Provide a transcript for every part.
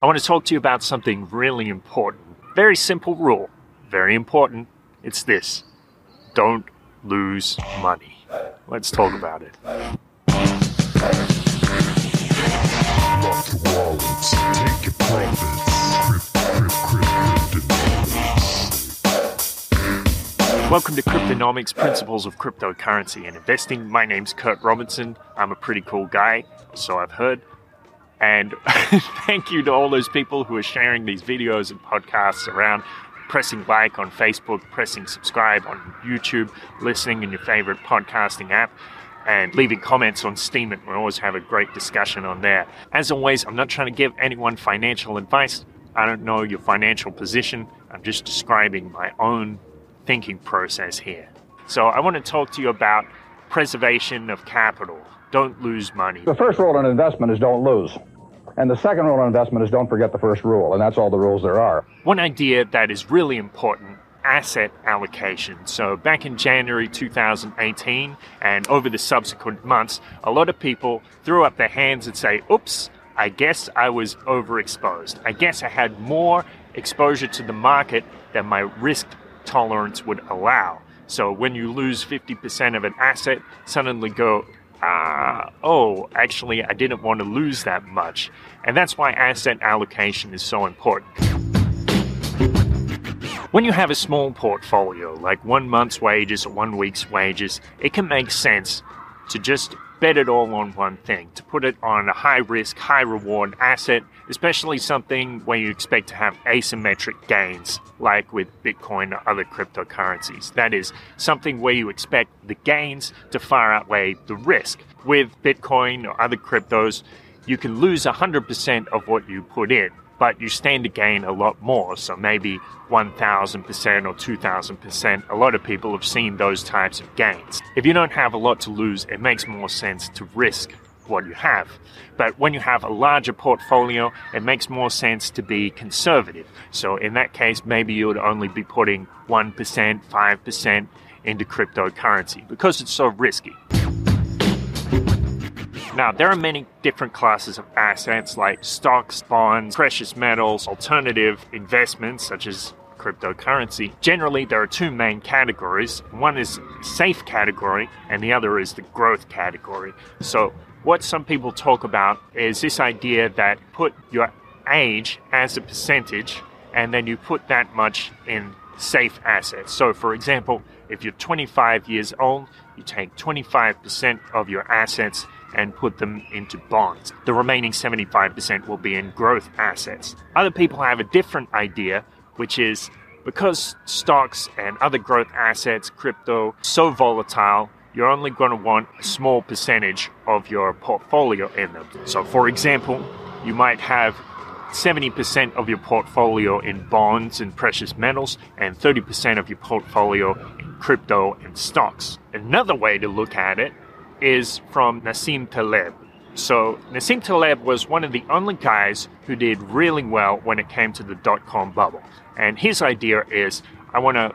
I want to talk to you about something really important. Very simple rule, very important. It's this don't lose money. Let's talk about it. Welcome to Cryptonomics Principles of Cryptocurrency and Investing. My name's Kurt Robinson. I'm a pretty cool guy, so I've heard. And thank you to all those people who are sharing these videos and podcasts around, pressing like on Facebook, pressing subscribe on YouTube, listening in your favorite podcasting app, and leaving comments on Steemit. We always have a great discussion on there. As always, I'm not trying to give anyone financial advice. I don't know your financial position. I'm just describing my own thinking process here. So I want to talk to you about preservation of capital. Don't lose money. The first rule in investment is don't lose. And the second rule in investment is don't forget the first rule, and that's all the rules there are. One idea that is really important asset allocation. So, back in January 2018 and over the subsequent months, a lot of people threw up their hands and say, Oops, I guess I was overexposed. I guess I had more exposure to the market than my risk tolerance would allow. So, when you lose 50% of an asset, suddenly go, uh, oh, actually, I didn't want to lose that much. And that's why asset allocation is so important. When you have a small portfolio, like one month's wages or one week's wages, it can make sense to just bet it all on one thing, to put it on a high risk, high reward asset, especially something where you expect to have asymmetric gains, like with Bitcoin or other cryptocurrencies. That is, something where you expect the gains to far outweigh the risk. With Bitcoin or other cryptos, you can lose 100% of what you put in but you stand to gain a lot more. So maybe 1000% or 2000%. A lot of people have seen those types of gains. If you don't have a lot to lose, it makes more sense to risk what you have. But when you have a larger portfolio, it makes more sense to be conservative. So in that case, maybe you would only be putting 1%, 5% into cryptocurrency because it's so risky. Now, there are many different classes of assets like stocks, bonds, precious metals, alternative investments such as cryptocurrency. Generally, there are two main categories. One is safe category, and the other is the growth category. So, what some people talk about is this idea that put your age as a percentage, and then you put that much in safe assets. So, for example, if you're 25 years old, you take 25% of your assets and put them into bonds. The remaining 75% will be in growth assets. Other people have a different idea, which is because stocks and other growth assets, crypto, so volatile, you're only going to want a small percentage of your portfolio in them. So, for example, you might have 70% of your portfolio in bonds and precious metals, and 30% of your portfolio in crypto and stocks. Another way to look at it is from Nassim Taleb. So, Nassim Taleb was one of the only guys who did really well when it came to the dot com bubble. And his idea is I want to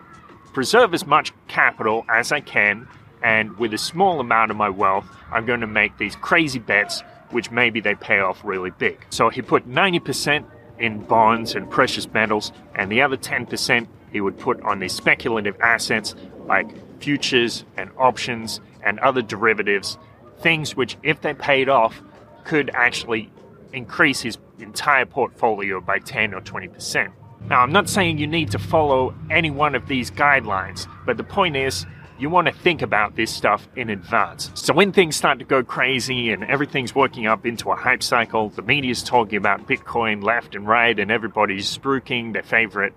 preserve as much capital as I can, and with a small amount of my wealth, I'm going to make these crazy bets, which maybe they pay off really big. So, he put 90% in bonds and precious metals, and the other 10% he would put on these speculative assets like futures and options and other derivatives, things which, if they paid off, could actually increase his entire portfolio by 10 or 20%. Now, I'm not saying you need to follow any one of these guidelines, but the point is, you want to think about this stuff in advance. So when things start to go crazy and everything's working up into a hype cycle, the media's talking about Bitcoin left and right, and everybody's spruiking their favorite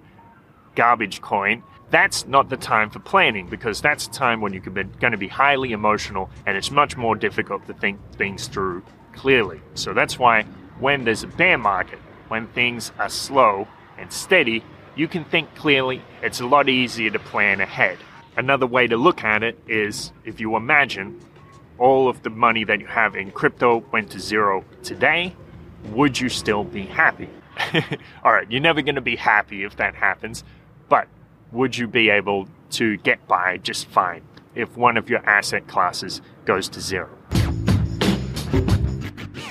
garbage coin, that's not the time for planning because that's a time when you're going to be highly emotional and it's much more difficult to think things through clearly. So that's why when there's a bear market, when things are slow and steady, you can think clearly. It's a lot easier to plan ahead. Another way to look at it is if you imagine all of the money that you have in crypto went to zero today, would you still be happy? all right, you're never going to be happy if that happens, but would you be able to get by just fine if one of your asset classes goes to zero?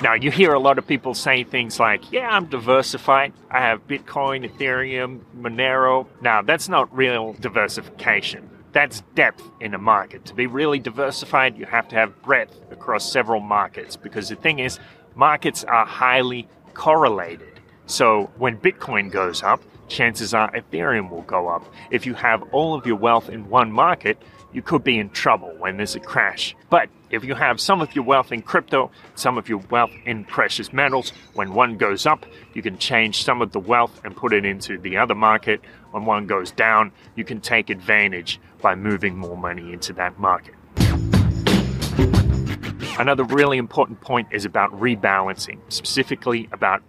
Now, you hear a lot of people say things like, yeah, I'm diversified. I have Bitcoin, Ethereum, Monero. Now, that's not real diversification. That's depth in a market. To be really diversified, you have to have breadth across several markets because the thing is, markets are highly correlated. So when Bitcoin goes up, chances are Ethereum will go up. If you have all of your wealth in one market, you could be in trouble when there's a crash. But if you have some of your wealth in crypto, some of your wealth in precious metals, when one goes up, you can change some of the wealth and put it into the other market. When one goes down, you can take advantage by moving more money into that market. Another really important point is about rebalancing, specifically about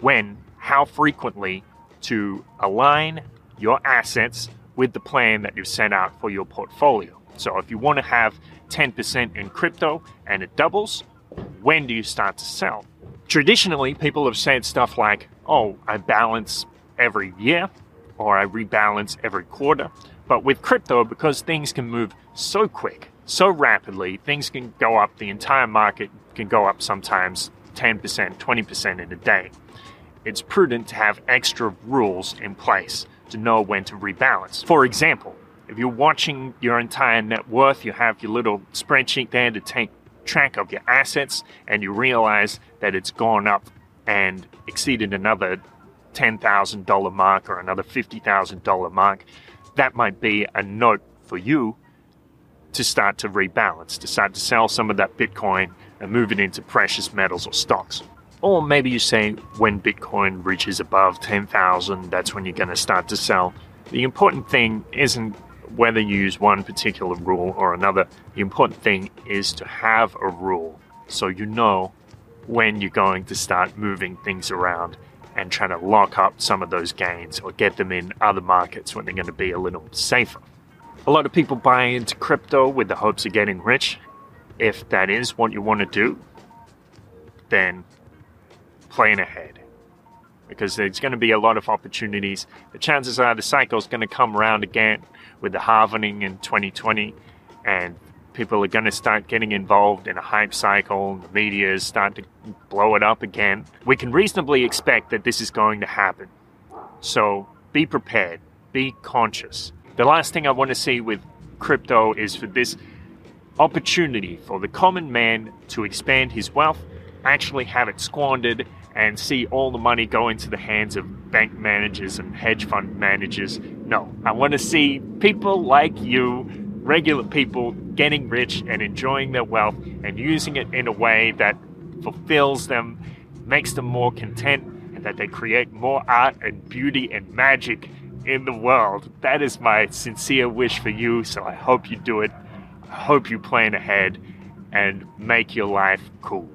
when, how frequently to align your assets with the plan that you've set out for your portfolio. So if you want to have 10% in crypto and it doubles, when do you start to sell? Traditionally, people have said stuff like, oh, I balance every year or I rebalance every quarter. But with crypto, because things can move so quick, so rapidly, things can go up, the entire market can go up sometimes 10%, 20% in a day. It's prudent to have extra rules in place to know when to rebalance. For example, if you're watching your entire net worth, you have your little spreadsheet there to take track of your assets, and you realize that it's gone up and exceeded another $10,000 mark or another $50,000 mark, that might be a note for you to start to rebalance, to start to sell some of that Bitcoin and move it into precious metals or stocks. Or maybe you say when Bitcoin reaches above 10,000, that's when you're going to start to sell. The important thing isn't whether you use one particular rule or another. The important thing is to have a rule so you know when you're going to start moving things around and trying to lock up some of those gains or get them in other markets when they're going to be a little safer. A lot of people buy into crypto with the hopes of getting rich. If that is what you want to do, then plan ahead because there's going to be a lot of opportunities. The chances are the cycle is going to come around again with the halvening in 2020, and people are going to start getting involved in a hype cycle. The media is starting to blow it up again. We can reasonably expect that this is going to happen. So be prepared, be conscious. The last thing I want to see with crypto is for this opportunity for the common man to expand his wealth, actually have it squandered and see all the money go into the hands of bank managers and hedge fund managers. No, I want to see people like you, regular people, getting rich and enjoying their wealth and using it in a way that fulfills them, makes them more content, and that they create more art and beauty and magic in the world. That is my sincere wish for you, so I hope you do it. I hope you plan ahead and make your life cool.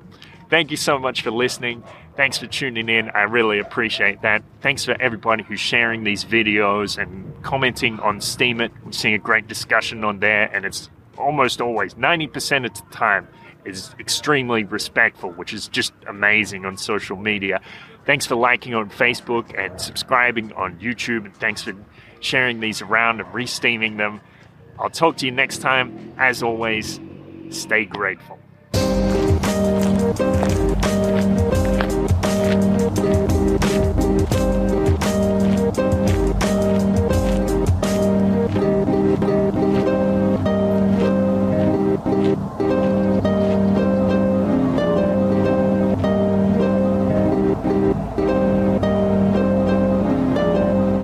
Thank you so much for listening. Thanks for tuning in. I really appreciate that. Thanks for everybody who's sharing these videos and commenting on Steemit. We're seeing a great discussion on there, and it's almost always 90% of the time is extremely respectful, which is just amazing on social media. Thanks for liking on Facebook and subscribing on YouTube, and thanks for sharing these around and re-steeming them. I'll talk to you next time. As always, stay grateful.